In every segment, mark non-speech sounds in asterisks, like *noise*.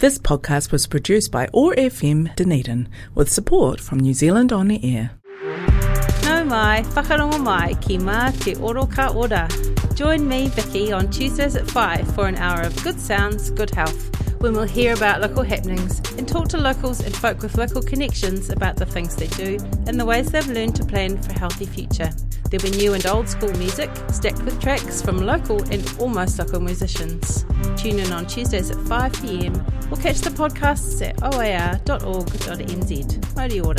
This podcast was produced by OAR FM Dunedin with support from New Zealand On Air. Nau mai, whakarongo mai ki mā te oro ka ora. Join me, Vicky, on Tuesdays at 5 for an hour of good sounds, good health, when we'll hear about local happenings and talk to locals and folk with local connections about the things they do and the ways they've learned to plan for a healthy future. There'll be new and old school music, stacked with tracks from local and almost local musicians. Tune in on Tuesdays at 5pm or catch the podcasts at oar.org.nz. Mauri ora.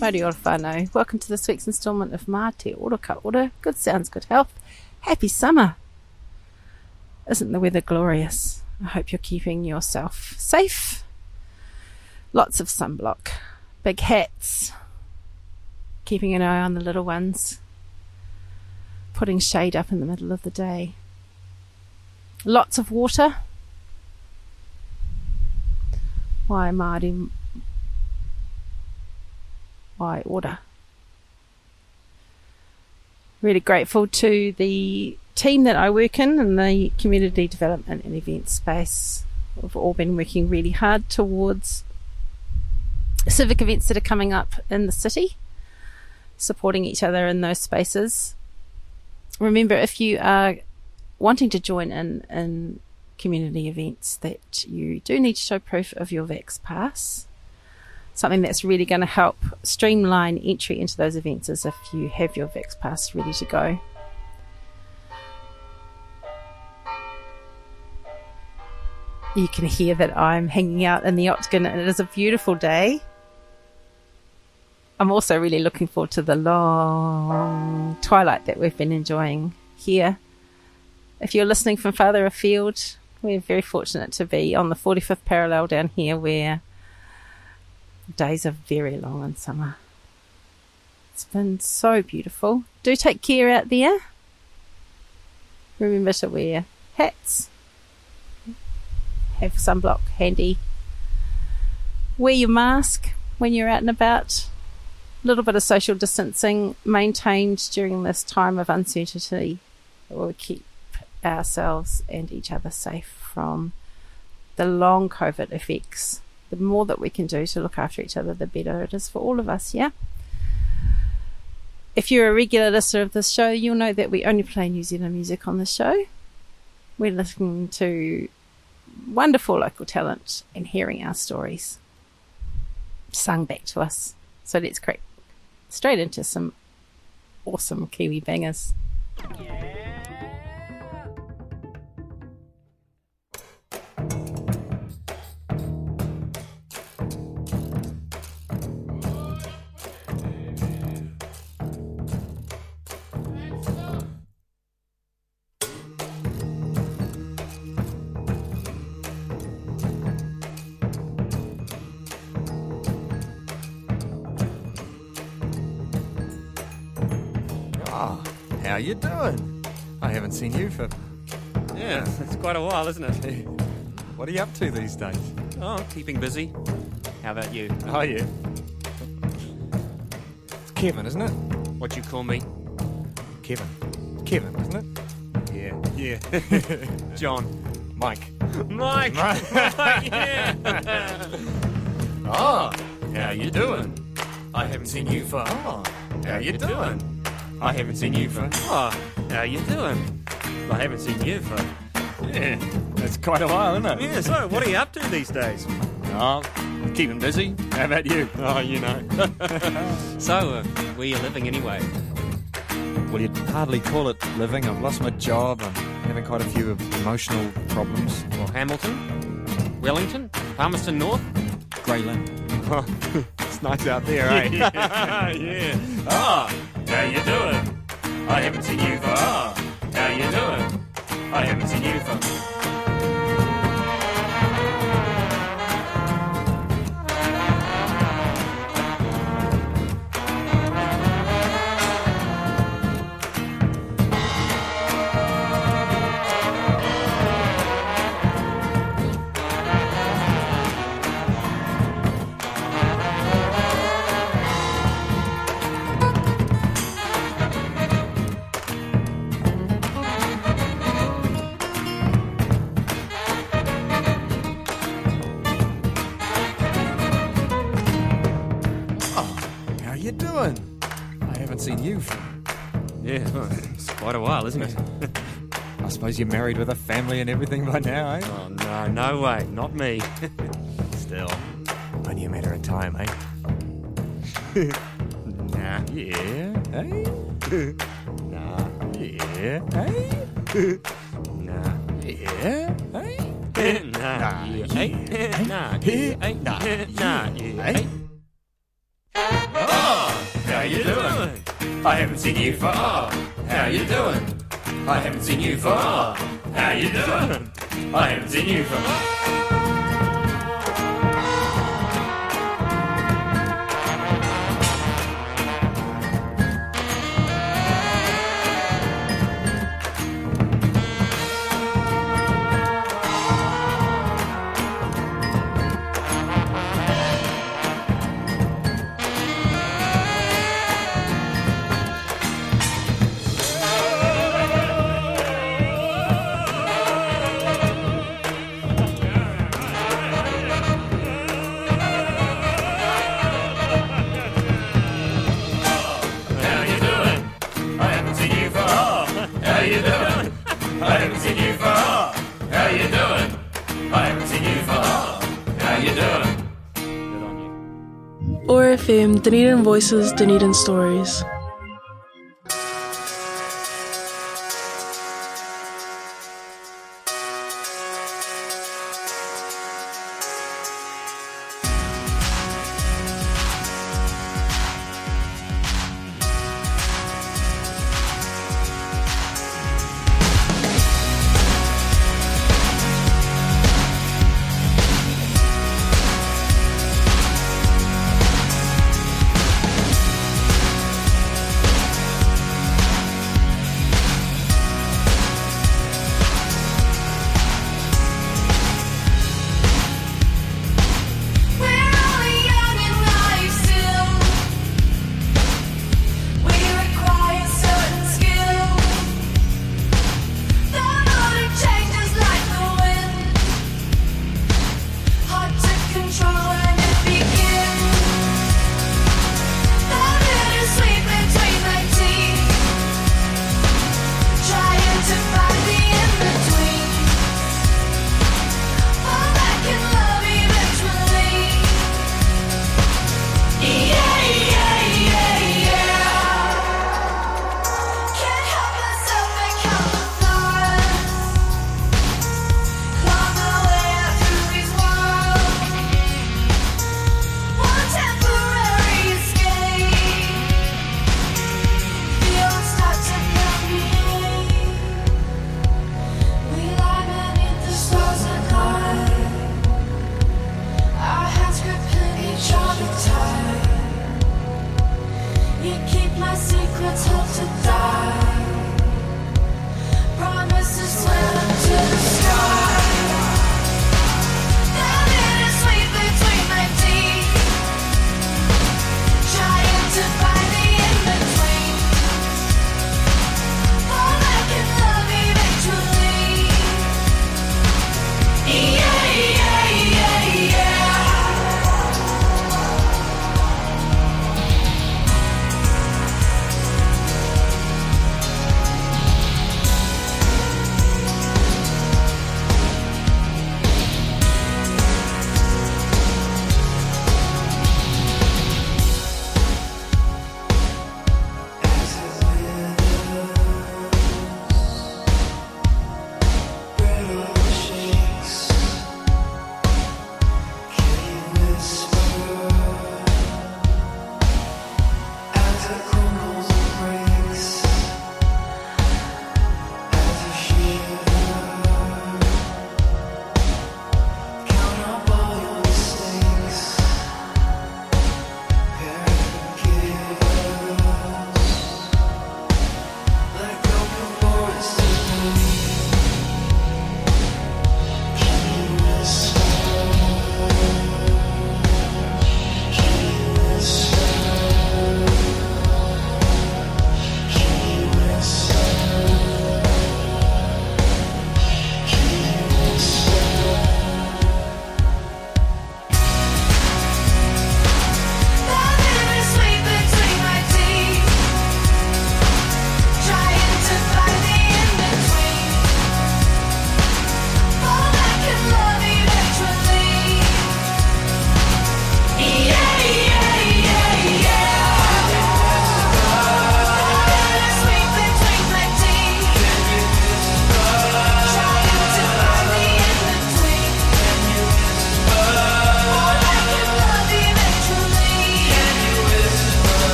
Mauri ora whānau. Welcome to this week's instalment of Mā Te Oro Ka Ora. Good sounds, good health. Happy summer. Isn't the weather glorious? I hope you're keeping yourself safe. Lots of sunblock, big hats, keeping an eye on the little ones, putting shade up in the middle of the day. Lots of water. Wai, Māori? Why, order? Really grateful to the team that I work in in the community development and event space. We've all been working really hard towards civic events that are coming up in the city supporting each other in those spaces. Remember, if you are wanting to join in in community events, that you do need to show proof of your Vax Pass. Something that's really going to help streamline entry into those events is if you have your Vax Pass ready to go. You can hear that I'm hanging out in the octagon and it is a beautiful day. I'm also really looking forward to the long twilight that we've been enjoying here. If you're listening from farther afield, we're very fortunate to be on the 45th parallel down here where days are very long in summer. It's been so beautiful. Do take care out there. Remember to wear hats. Have sunblock handy. Wear your mask when you're out and about little bit of social distancing maintained during this time of uncertainty will keep ourselves and each other safe from the long COVID effects. The more that we can do to look after each other, the better it is for all of us, yeah? If you're a regular listener of this show, you'll know that we only play New Zealand music on the show. We're listening to wonderful local talent and hearing our stories sung back to us. So let's crack straight into some awesome Kiwi bangers. Yeah. You doing? I haven't seen you for. Yeah, it's quite a while, isn't it? *laughs* What are you up to these days? Oh, keeping busy. How about you? Oh, yeah. It's Kevin, isn't it? What you call me? Kevin. Kevin, isn't it? Yeah. Yeah. *laughs* John. Mike. Mike. Mike. *laughs* yeah. oh, how you doing? I haven't seen you for. Oh, how you doing? I haven't seen you for. Oh, how you doing? I haven't seen you for. Yeah, it's quite a while, isn't it? Yeah. So, what are you up to these days? Oh, keeping busy. How about you? Oh, you know. *laughs* so, uh, where you living anyway? Well, you'd hardly call it living. I've lost my job. I'm having quite a few emotional problems. Well, Hamilton, Wellington, Palmerston North, Greyland. *laughs* It's nice out there, eh? *laughs* yeah. Ah. How you doing? I haven't seen you for. How you doing? I haven't seen you for. Isn't it? *laughs* I suppose you're married with a family and everything by now, eh? oh, no, no way. Not me. *laughs* Still. Only a matter of time, eh? *laughs* nah. Yeah, eh? Nah. Yeah, eh? Nah. Yeah, eh? Nah. Nah, yeah, eh? Nah. yeah, eh? nah, Nah. yeah, eh? Oh, how you doing? I haven't seen you for oh, how you doing? I haven't seen you for how you doing? I haven't seen you for Voices, Dunedin Stories.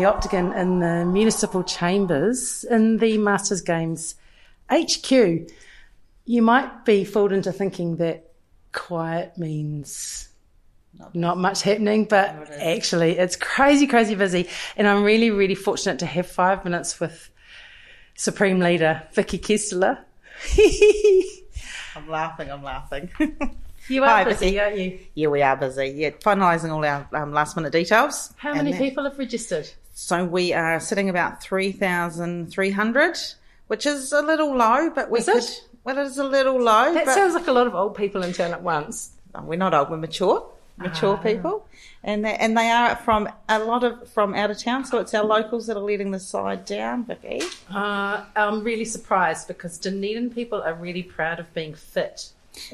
The Octagon in the Municipal Chambers in the Masters Games HQ. You might be fooled into thinking that quiet means not much happening, but actually it's crazy, crazy busy. And I'm really, really fortunate to have five minutes with Supreme Leader Vicky Kessler. I'm laughing, I'm laughing. *laughs* you are Hi, busy, Vicky. aren't you? yeah, we are busy. Yeah, finalising all our um, last minute details. How many that- people have registered? So we are sitting about 3,300, which is a little low, but we Is could. it? Well, it is a little low. That sounds like a lot of old people in town at once. we're not old, we're mature, mature Ah. people. And they, and they are from a lot of from out of town, so it's our locals that are letting the side down, Vicky. Uh, I'm really surprised because Dunedin people are really proud of being fit.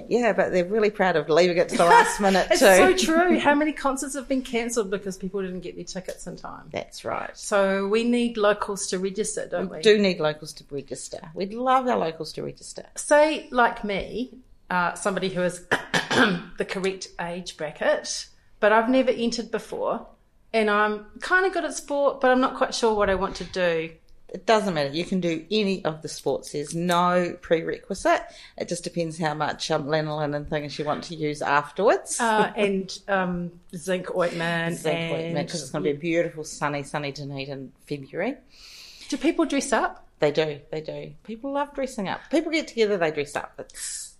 Yeah, but they're really proud of leaving it to the *laughs* last minute It's too. so true. How many concerts have been cancelled because people didn't get their tickets in time? That's right. So we need locals to register, don't we? We do need locals to register. We'd love our locals to register. Say, like me, uh, somebody who is *coughs* the correct age bracket, but I've never entered before, and I'm kind of good at sport, but I'm not quite sure what I want to do. It doesn't matter. You can do any of the sports. There's no prerequisite. It just depends how much um, lanolin and things you want to use afterwards. Uh, and um, zinc ointment. Zinc and because it's going to be a beautiful sunny, sunny Dunedin in February. do people dress up? They do, they do. People love dressing up. People get together, they dress up. It's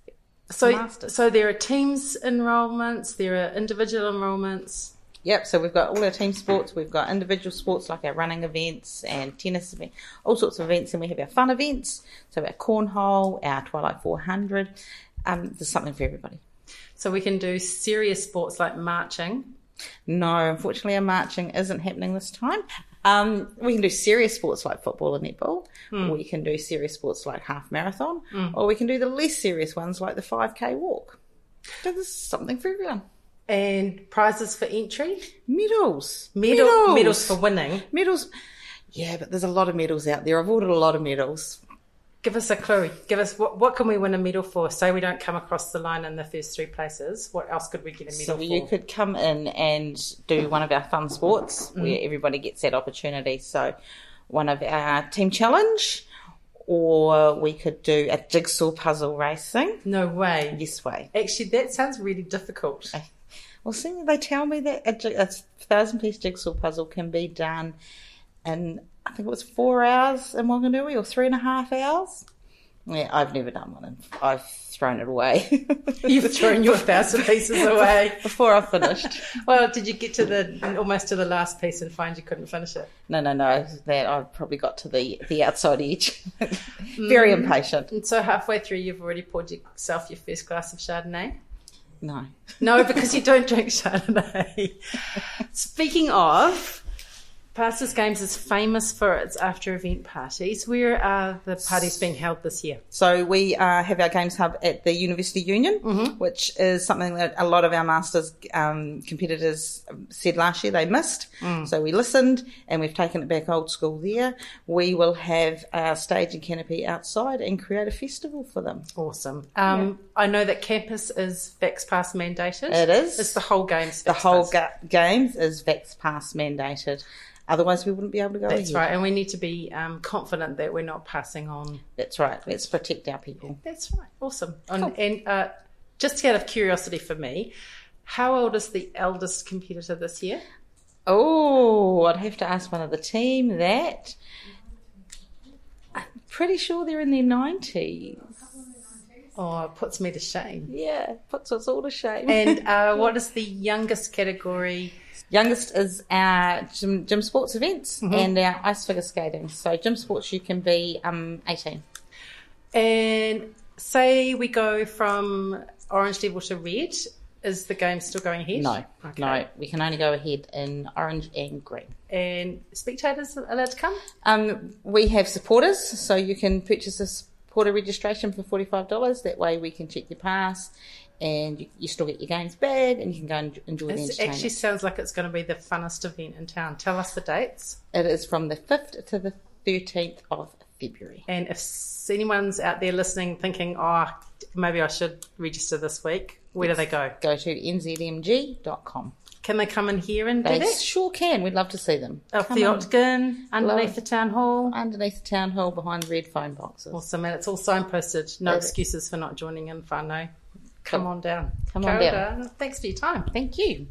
So, Masters. so there are teams enrolments, there are individual enrolments. Yep, so we've got all our team sports, we've got individual sports like our running events and tennis events, all sorts of events, and we have our fun events, so our cornhole, our Twilight 400. Um, there's something for everybody. So we can do serious sports like marching. No, unfortunately, our marching isn't happening this time. Um, we can do serious sports like football and netball. We can do serious sports like half marathon, or we can do the less serious ones like the 5k walk. So there's something for everyone. And prizes for entry, Medals, medal, medals for winning. medals. Yeah, but there's a lot of medals out there. I've ordered a lot of medals. Give us a clue. Give us what, what can we win a medal for? Say we don't come across the line in the first three places. What else could we get a medal So for? you could come in and do one of our fun sports mm. where everybody gets that opportunity. So one of our team challenge, or we could do a jigsaw puzzle racing. No way. This way. Actually, that sounds really difficult. Well, see, they tell me that a, a thousand piece jigsaw puzzle can be done in, I think it was four hours in Wanganui or three and a half hours. Yeah, I've never done one and I've thrown it away. *laughs* You've thrown your thousand pieces away. Before I finished. *laughs* Well, did you get to the almost to the last piece and find you couldn't finish it? No, no, no. That I probably got to the the outside edge. *laughs* Very mm. impatient. And so halfway through, you've already poured yourself your first glass of Chardonnay. No. No, because you don't drink Chardonnay. *laughs* Speaking of, Masters Games is famous for its after event parties. Where are the parties being held this year? So we uh, have our games hub at the University Union, which is something that a lot of our masters um, competitors said last year they missed. So we listened and we've taken it back old school there. We will have our stage and canopy outside and create a festival for them. Awesome. Um, I know that campus is Vax Pass mandated. It is. It's the whole games. The whole ga- games is Vax Pass mandated. Otherwise, we wouldn't be able to go That's ahead. right, and we need to be um, confident that we're not passing on. That's right. Let's protect our people. That's right. Awesome. And, and uh, just out of curiosity for me, how old is the eldest competitor this year? Oh, I'd have to ask one of the team that. I'm pretty sure they're in their 90s. Oh, it puts me to shame. Yeah, puts us all to shame. And uh, *laughs* what is the youngest category? Youngest is our gym, gym sports events and our ice figure skating. So, gym sports, you can be um, 18. And say we go from orange level to red, is the game still going ahead? No, Okay. no, we can only go ahead in orange and green. And spectators allowed to come? Um, we have supporters, so you can purchase a supporter registration for $45. That way, we can check your pass and you, you still get your games bag and you can go and enjoy it's, the entertainment. actually sounds like it's going to be the funnest event in town. Tell us the dates. It is from the 5th to the 13th of February. And if anyone's out there listening thinking, oh, maybe I should register this week, where yes. do they go? Go to nzmg.com. Can they come in here and they do that? sure can. We'd love to see them. Up the Octagon, underneath the town hall. Underneath the town hall, behind red phone boxes. Awesome. And it's all signposted. No Perfect. excuses for not joining in, whānau come on down. Come Carol on down. Thanks for your time. Thank you.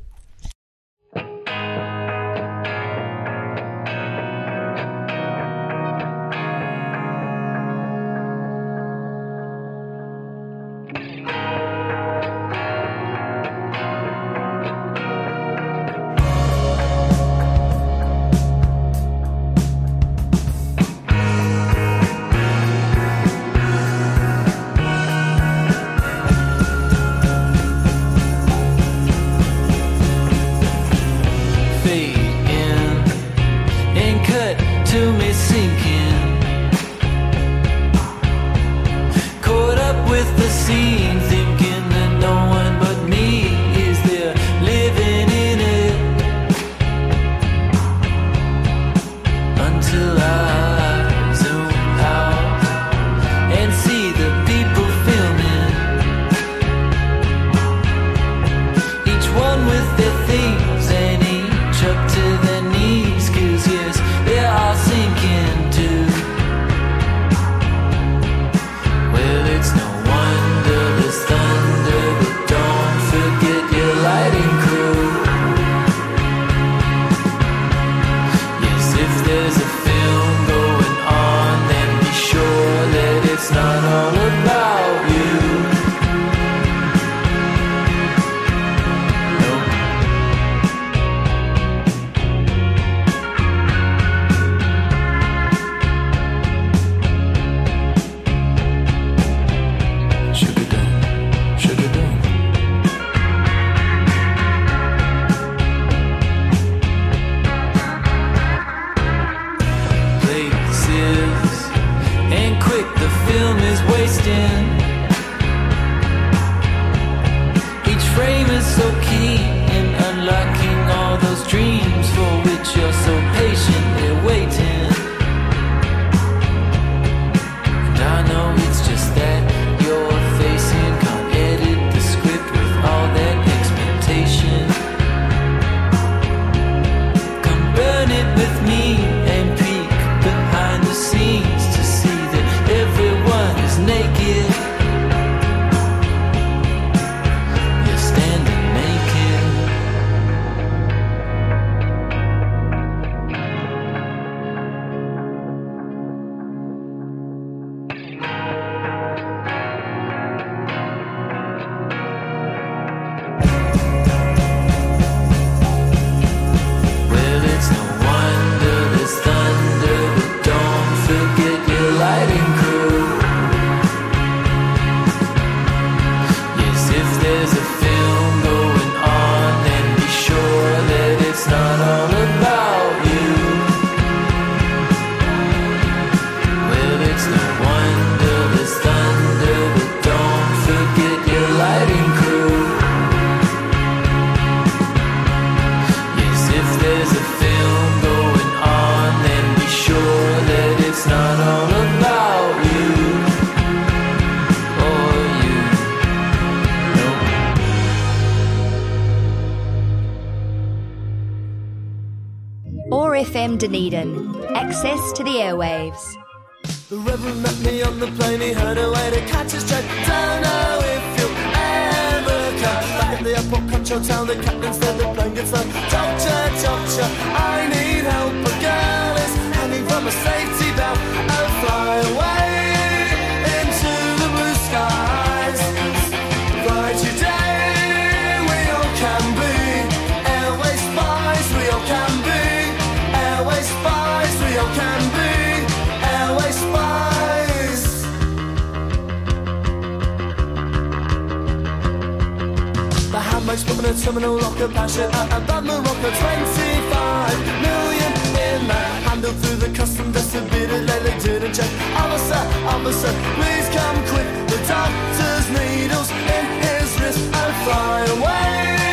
a terminal locker, passion at a Batman rocker. 25 million in that handle through the custom distributed, they didn't check. Officer, officer, please come quick. The doctor's needles in his wrist and fly away.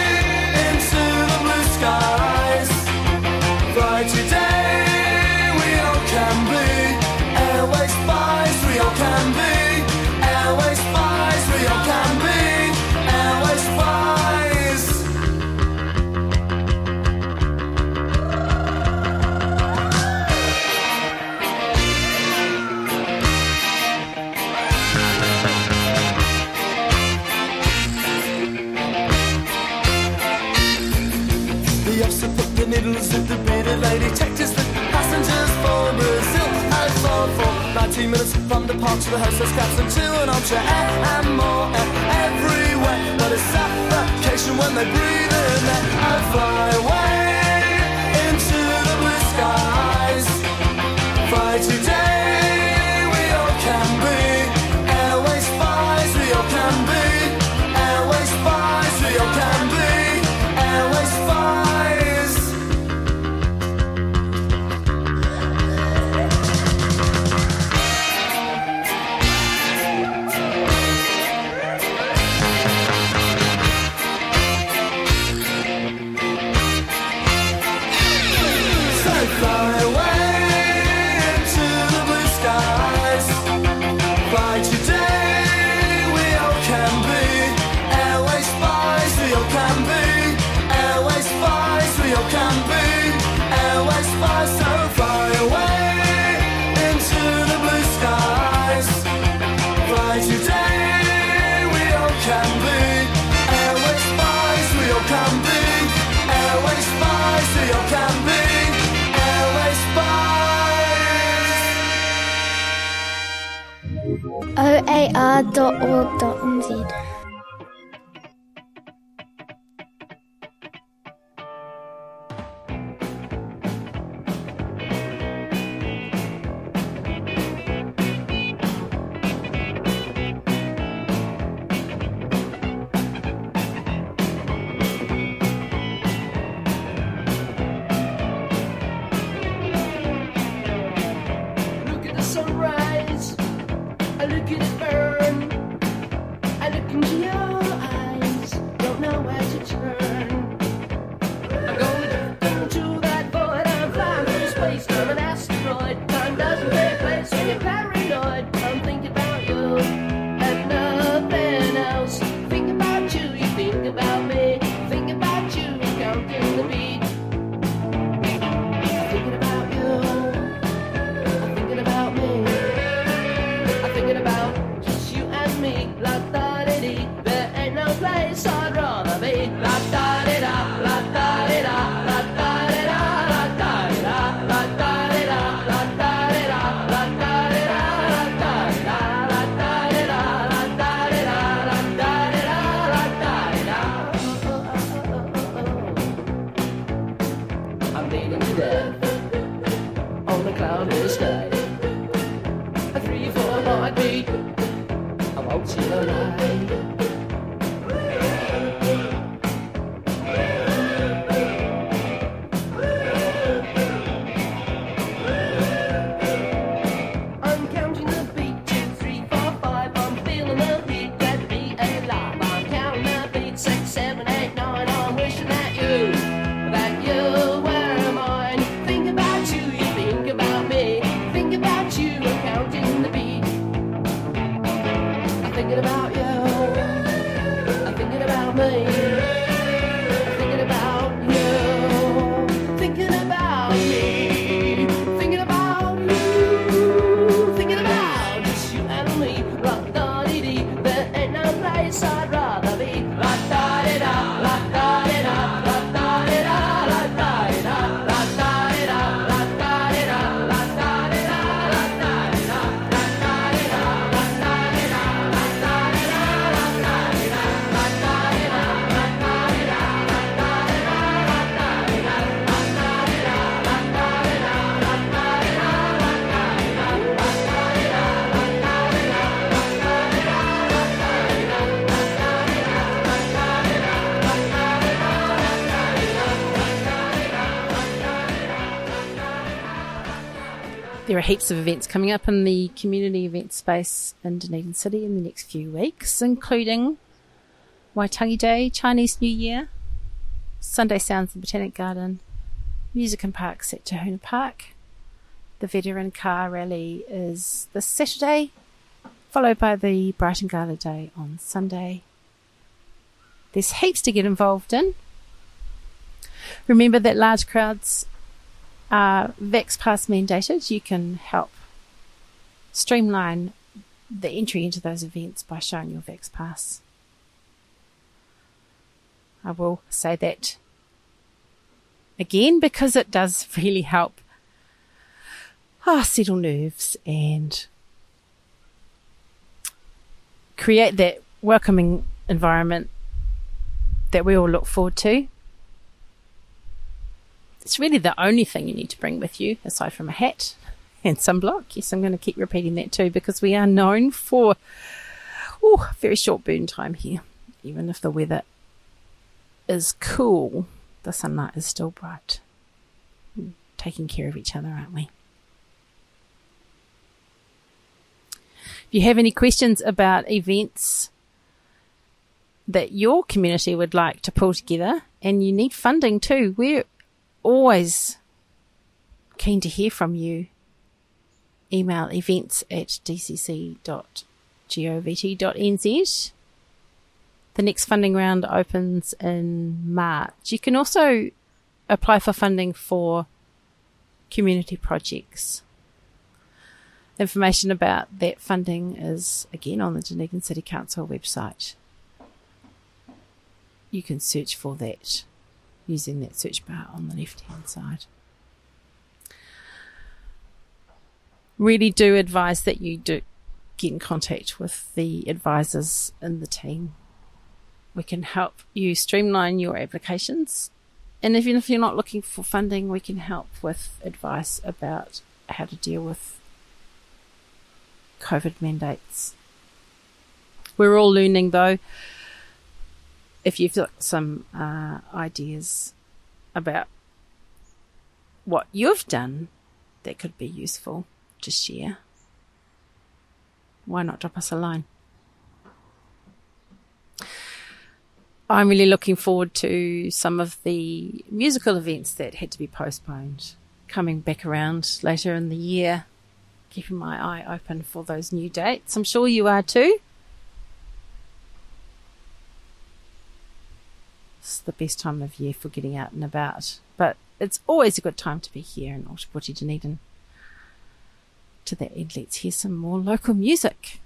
minutes from the park to the house that's cats into an armchair air and more air everywhere but it's suffocation when they breathe in there I fly away into the blue skies. Fly today. ar.org.nz. beating to death on the cloudless day. A three, four heartbeat, I won't see the light. Heaps of events coming up in the community event space in Dunedin City in the next few weeks, including Waitangi Day, Chinese New Year, Sunday Sounds in Botanic Garden, Music and Parks at Tahuna Park. The Veteran Car Rally is this Saturday, followed by the Brighton Gala Day on Sunday. There's heaps to get involved in. Remember that large crowds uh, VaxPass mandated, you can help streamline the entry into those events by showing your VaxPass. I will say that again because it does *laughs* really help oh, settle nerves and create that welcoming environment that we all look forward to it's really the only thing you need to bring with you, aside from a hat and sunblock. Yes, I'm going to keep repeating that too because we are known for oh, very short burn time here. Even if the weather is cool, the sunlight is still bright. Hmm, taking care of each other, aren't we? If you have any questions about events that your community would like to pull together and you need funding too, we're always keen to hear from you. Email events at dcc.govt.nz. The next funding round opens in March. You can also apply for funding for community projects. Information about that funding is again on the Dunedin City Council website. You can search for that using that search bar on the left hand side. Really do advise that you do get in contact with the advisors in the team. We can help you streamline your applications. And even if you're not looking for funding, we can help with advice about how to deal with COVID mandates. We're all learning though. If you've got some uh, ideas about what you've done that could be useful to share, why not drop us a line? I'm really looking forward to some of the musical events that had to be postponed coming back around later in the year. Keeping my eye open for those new dates. I'm sure you are too. It's the best time of year for getting out and about, but it's always a good time to be here in Ōtepoti Dunedin. To that end, let's hear some more local music.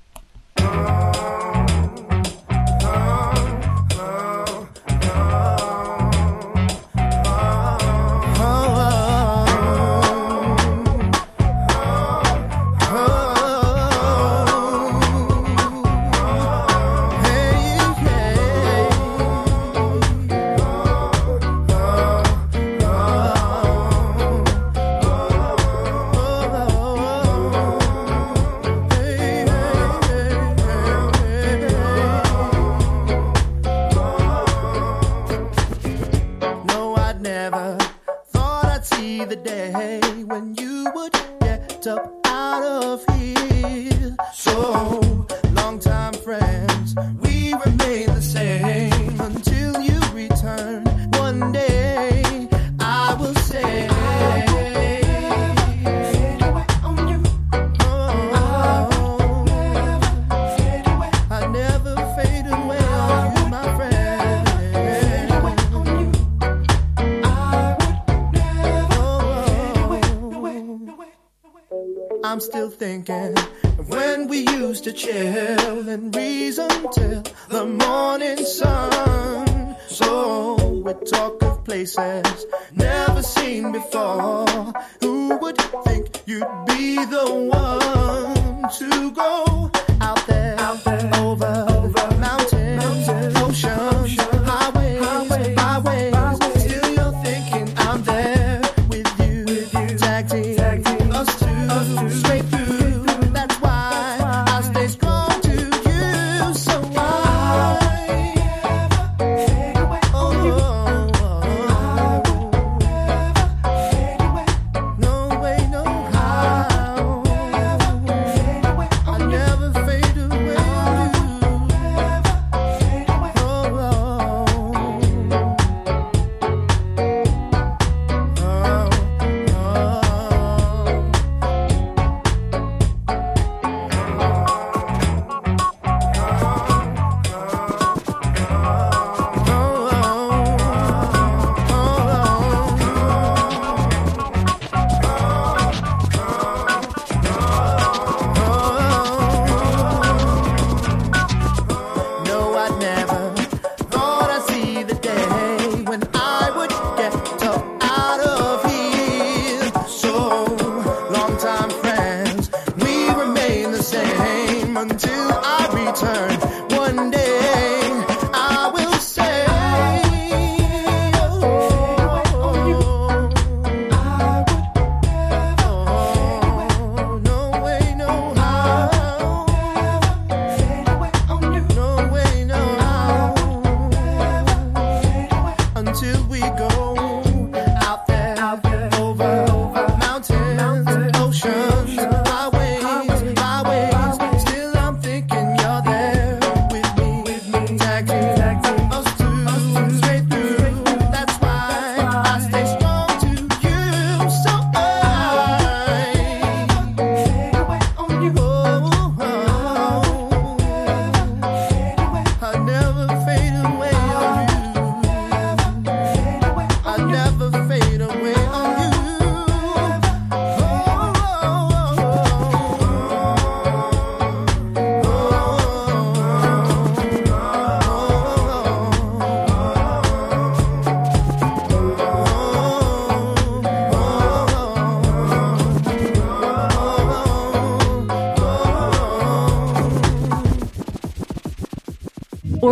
Thinking of when we used to chill and reason till the morning sun. So we talk of places never seen before. Who would think you'd be the one to go out there, out there over,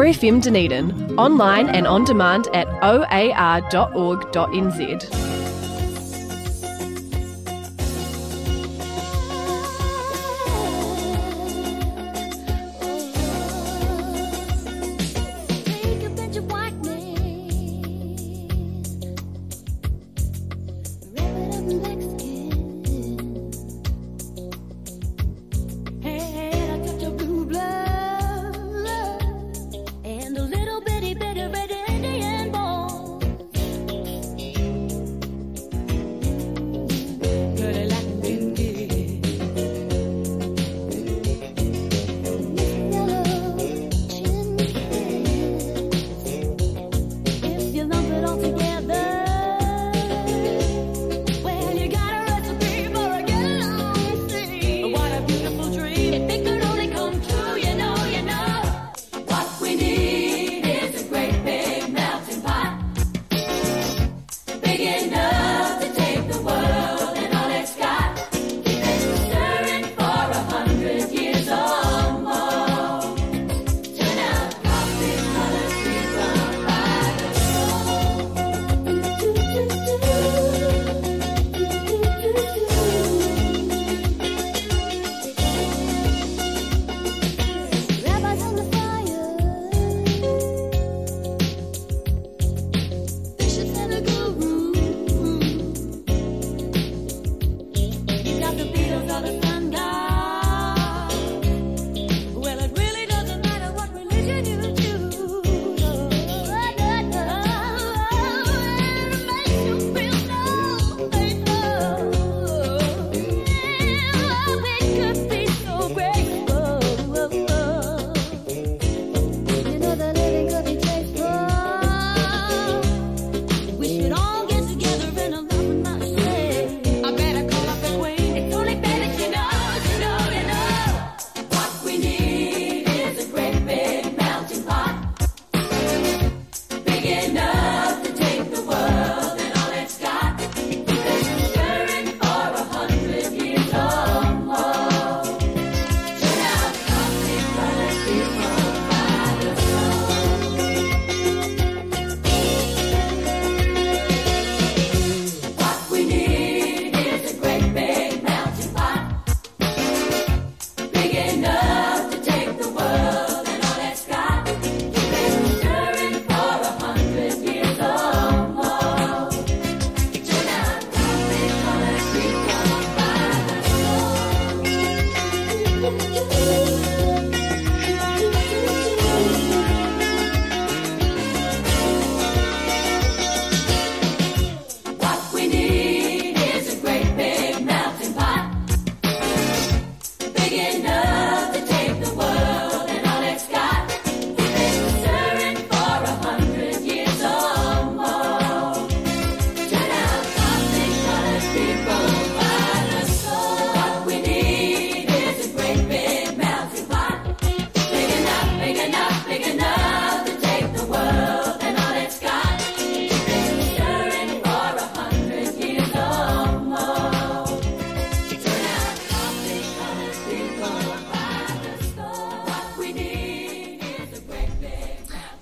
4FM Dunedin, online and on demand at oar.org.nz.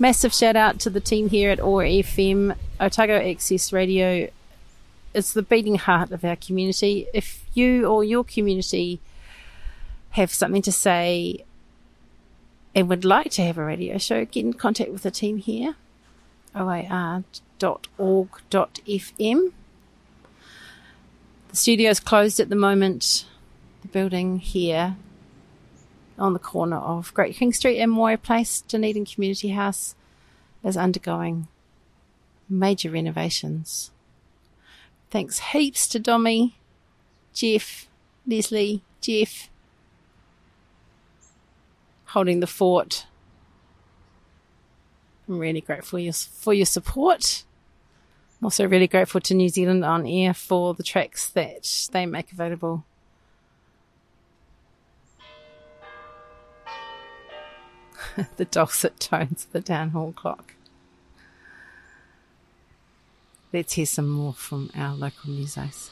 Massive shout out to the team here at OAR FM, Otago Access Radio. It's the beating heart of our community. If you or your community have something to say and would like to have a radio show, get in contact with the team here, oar.org.fm. The studio's closed at the moment. The building here on the corner of Great King Street and Moray Place, Dunedin Community House is undergoing major renovations. Thanks heaps to Dommy, Jeff, Leslie, Jeff, holding the fort. I'm really grateful for your support. I'm also really grateful to New Zealand On Air for the tracks that they make available *laughs* the dulcet tones of the town hall clock. Let's hear some more from our local musos.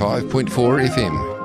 105.4 FM.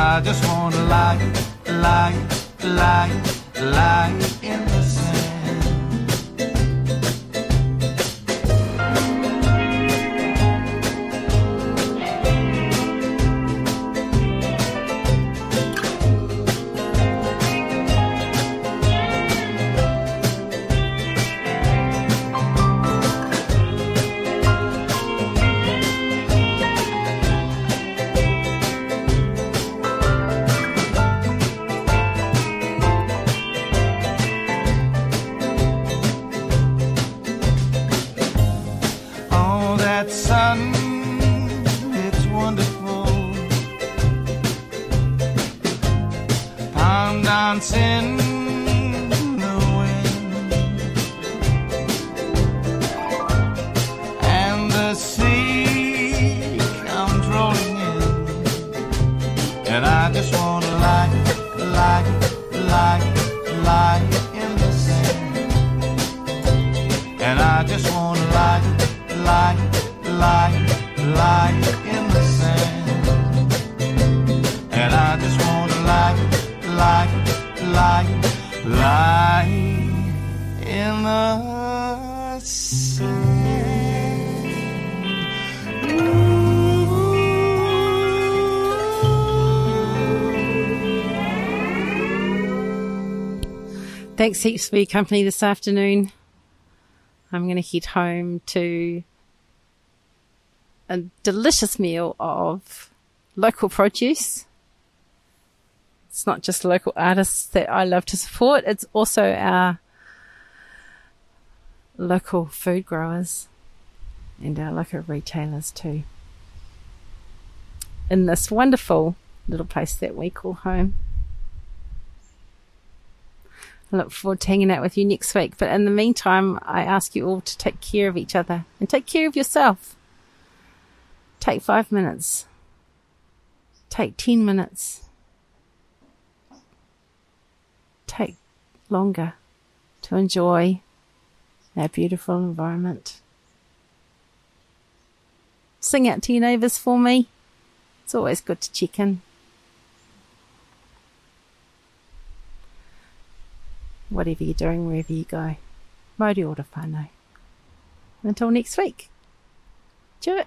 I just wanna lie, lie, lie, lie Thanks heaps for your company this afternoon. I'm going to head home to a delicious meal of local produce. It's not just local artists that I love to support, it's also our local food growers and our local retailers too. In this wonderful little place that we call home. I look forward to hanging out with you next week. But in the meantime, I ask you all to take care of each other and take care of yourself. Take five minutes. Take 10 minutes. Take longer to enjoy our beautiful environment. Sing out to your neighbours for me. It's always good to check in. Whatever you're doing, wherever you go. Mauri ora whānau. Until next week. Cheer.